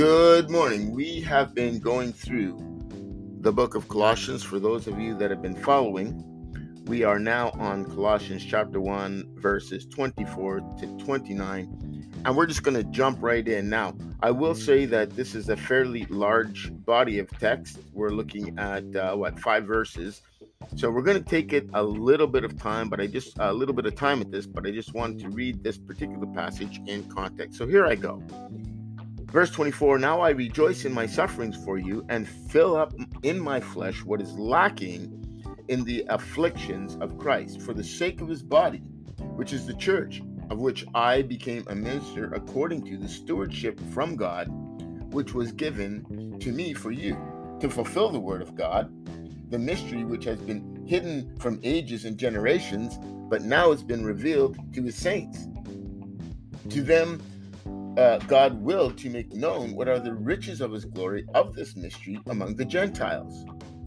Good morning. We have been going through the book of Colossians. For those of you that have been following, we are now on Colossians chapter 1, verses 24 to 29. And we're just going to jump right in. Now, I will say that this is a fairly large body of text. We're looking at, uh, what, five verses. So we're going to take it a little bit of time, but I just, a little bit of time at this, but I just wanted to read this particular passage in context. So here I go. Verse 24 Now I rejoice in my sufferings for you and fill up in my flesh what is lacking in the afflictions of Christ for the sake of his body, which is the church, of which I became a minister according to the stewardship from God, which was given to me for you, to fulfill the word of God, the mystery which has been hidden from ages and generations, but now has been revealed to his saints. To them, uh, God willed to make known what are the riches of his glory of this mystery among the Gentiles,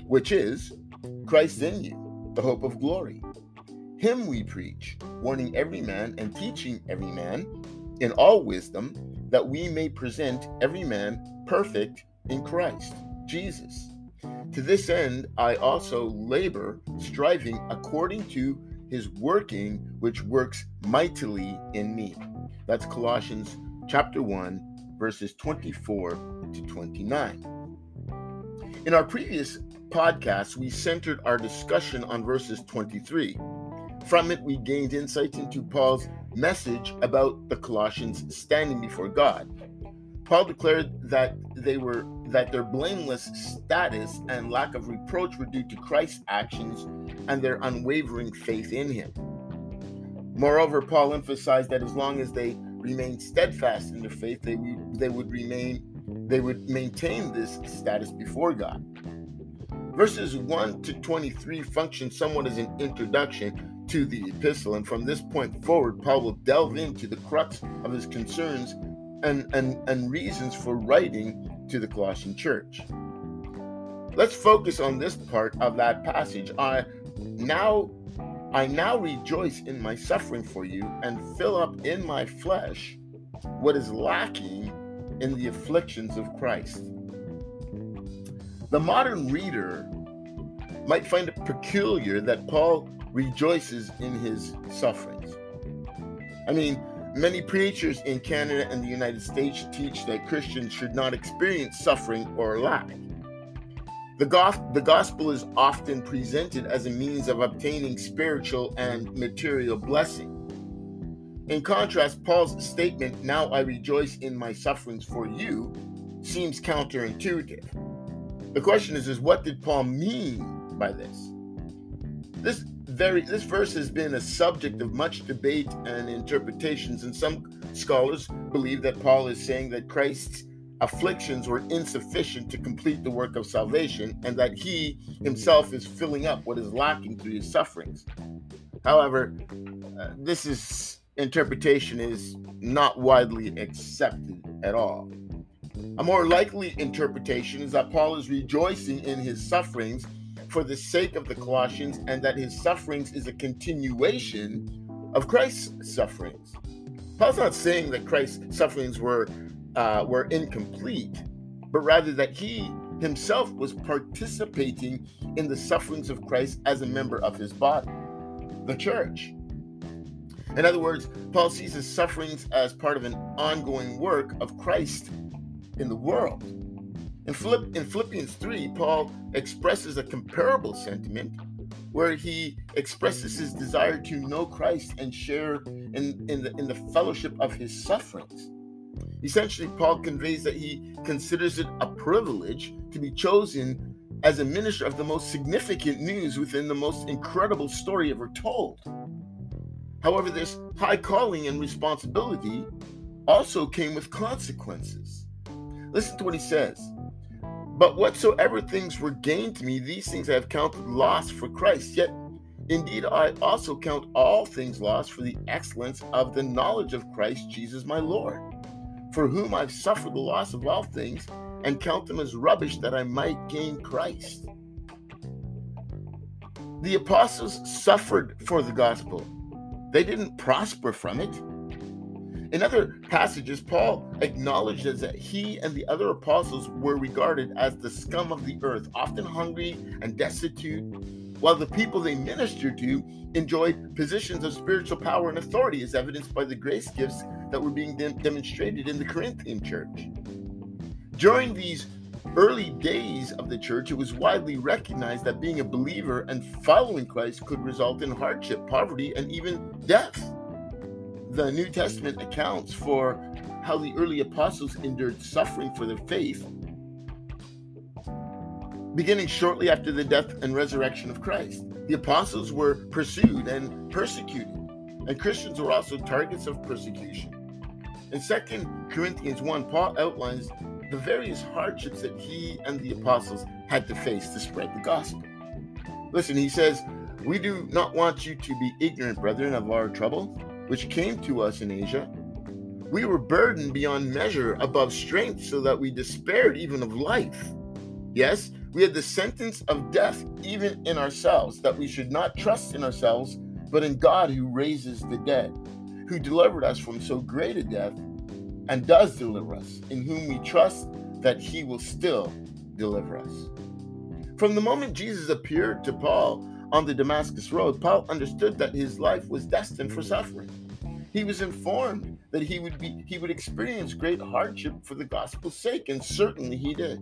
which is Christ in you, the hope of glory. Him we preach, warning every man and teaching every man in all wisdom, that we may present every man perfect in Christ Jesus. To this end, I also labor, striving according to his working, which works mightily in me. That's Colossians chapter 1, verses 24 to 29. In our previous podcast, we centered our discussion on verses 23. From it, we gained insight into Paul's message about the Colossians standing before God. Paul declared that they were that their blameless status and lack of reproach were due to Christ's actions and their unwavering faith in him. Moreover, Paul emphasized that as long as they remained steadfast in their faith, they would, they would remain they would maintain this status before God. Verses 1 to 23 function somewhat as an introduction to the epistle, and from this point forward, Paul will delve into the crux of his concerns and, and, and reasons for writing to the Colossian church. Let's focus on this part of that passage. I now I now rejoice in my suffering for you and fill up in my flesh what is lacking in the afflictions of Christ. The modern reader might find it peculiar that Paul rejoices in his sufferings. I mean, many preachers in Canada and the United States teach that Christians should not experience suffering or lack. The, the gospel is often presented as a means of obtaining spiritual and material blessing. In contrast, Paul's statement, Now I rejoice in my sufferings for you, seems counterintuitive. The question is, is what did Paul mean by this? This very this verse has been a subject of much debate and interpretations, and some scholars believe that Paul is saying that Christ's afflictions were insufficient to complete the work of salvation, and that he himself is filling up what is lacking through his sufferings. However, uh, this is interpretation is not widely accepted at all. A more likely interpretation is that Paul is rejoicing in his sufferings for the sake of the Colossians and that his sufferings is a continuation of Christ's sufferings. Paul's not saying that Christ's sufferings were uh, were incomplete, but rather that he himself was participating in the sufferings of Christ as a member of his body, the church. In other words, Paul sees his sufferings as part of an ongoing work of Christ in the world. In, Philipp, in Philippians 3, Paul expresses a comparable sentiment where he expresses his desire to know Christ and share in, in, the, in the fellowship of his sufferings. Essentially, Paul conveys that he considers it a privilege to be chosen as a minister of the most significant news within the most incredible story ever told. However, this high calling and responsibility also came with consequences. Listen to what he says. But whatsoever things were gained to me, these things I have counted loss for Christ. Yet, indeed, I also count all things lost for the excellence of the knowledge of Christ Jesus my Lord, for whom I've suffered the loss of all things, and count them as rubbish that I might gain Christ. The apostles suffered for the gospel, they didn't prosper from it. In other passages, Paul acknowledges that he and the other apostles were regarded as the scum of the earth, often hungry and destitute, while the people they ministered to enjoyed positions of spiritual power and authority, as evidenced by the grace gifts that were being de- demonstrated in the Corinthian church. During these early days of the church, it was widely recognized that being a believer and following Christ could result in hardship, poverty, and even death the New Testament accounts for how the early apostles endured suffering for their faith, beginning shortly after the death and resurrection of Christ. The apostles were pursued and persecuted, and Christians were also targets of persecution. In 2 Corinthians 1, Paul outlines the various hardships that he and the apostles had to face to spread the gospel. Listen, he says, We do not want you to be ignorant, brethren, of our trouble which came to us in Asia, we were burdened beyond measure above strength, so that we despaired even of life. Yes, we had the sentence of death even in ourselves, that we should not trust in ourselves, but in God who raises the dead, who delivered us from so great a death, and does deliver us, in whom we trust that he will still deliver us. From the moment Jesus appeared to Paul on the Damascus Road, Paul understood that his life was destined for suffering. He was informed that he would be he would experience great hardship for the gospel's sake, and certainly he did.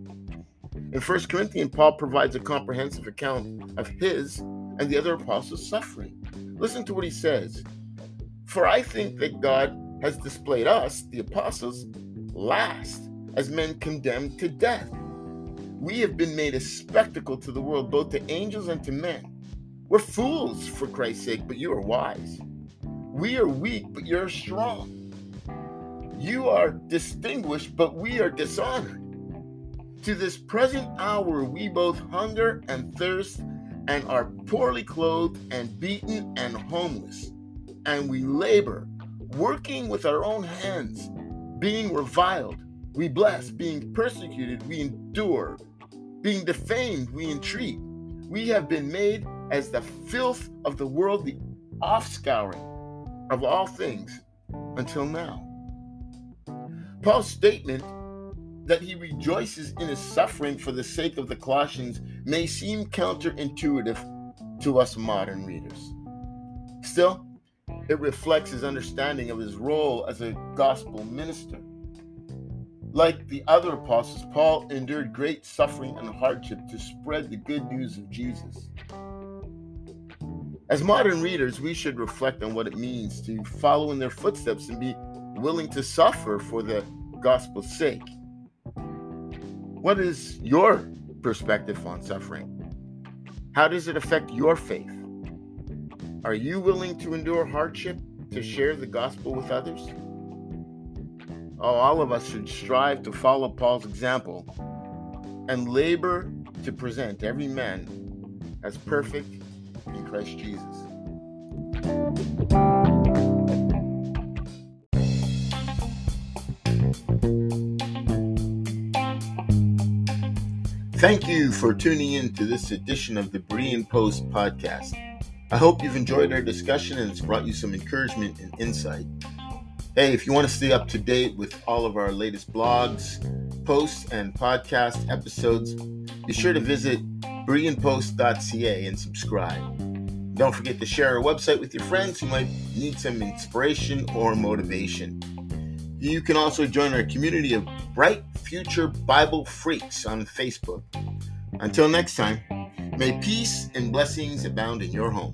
In 1 Corinthians, Paul provides a comprehensive account of his and the other apostles' suffering. Listen to what he says. For I think that God has displayed us, the apostles, last as men condemned to death. We have been made a spectacle to the world, both to angels and to men. We're fools for Christ's sake, but you are wise. We are weak, but you're strong. You are distinguished, but we are dishonored. To this present hour, we both hunger and thirst and are poorly clothed and beaten and homeless. And we labor, working with our own hands, being reviled, we bless, being persecuted, we endure, being defamed, we entreat. We have been made as the filth of the world, the offscouring of all things until now. Paul's statement that he rejoices in his suffering for the sake of the Colossians may seem counterintuitive to us modern readers. Still, it reflects his understanding of his role as a gospel minister. Like the other apostles, Paul endured great suffering and hardship to spread the good news of Jesus. As modern readers, we should reflect on what it means to follow in their footsteps and be willing to suffer for the gospel's sake. What is your perspective on suffering? How does it affect your faith? Are you willing to endure hardship to share the gospel with others? Oh, all of us should strive to follow Paul's example and labor to present every man as perfect in Christ Jesus. Thank you for tuning in to this edition of the Berean Post podcast. I hope you've enjoyed our discussion and it's brought you some encouragement and insight. Hey, if you want to stay up to date with all of our latest blogs, posts, and podcast episodes, be sure to visit bereanpost.ca and subscribe. Don't forget to share our website with your friends who might need some inspiration or motivation. You can also join our community of Bright Future Bible Freaks on Facebook. Until next time, may peace and blessings abound in your home.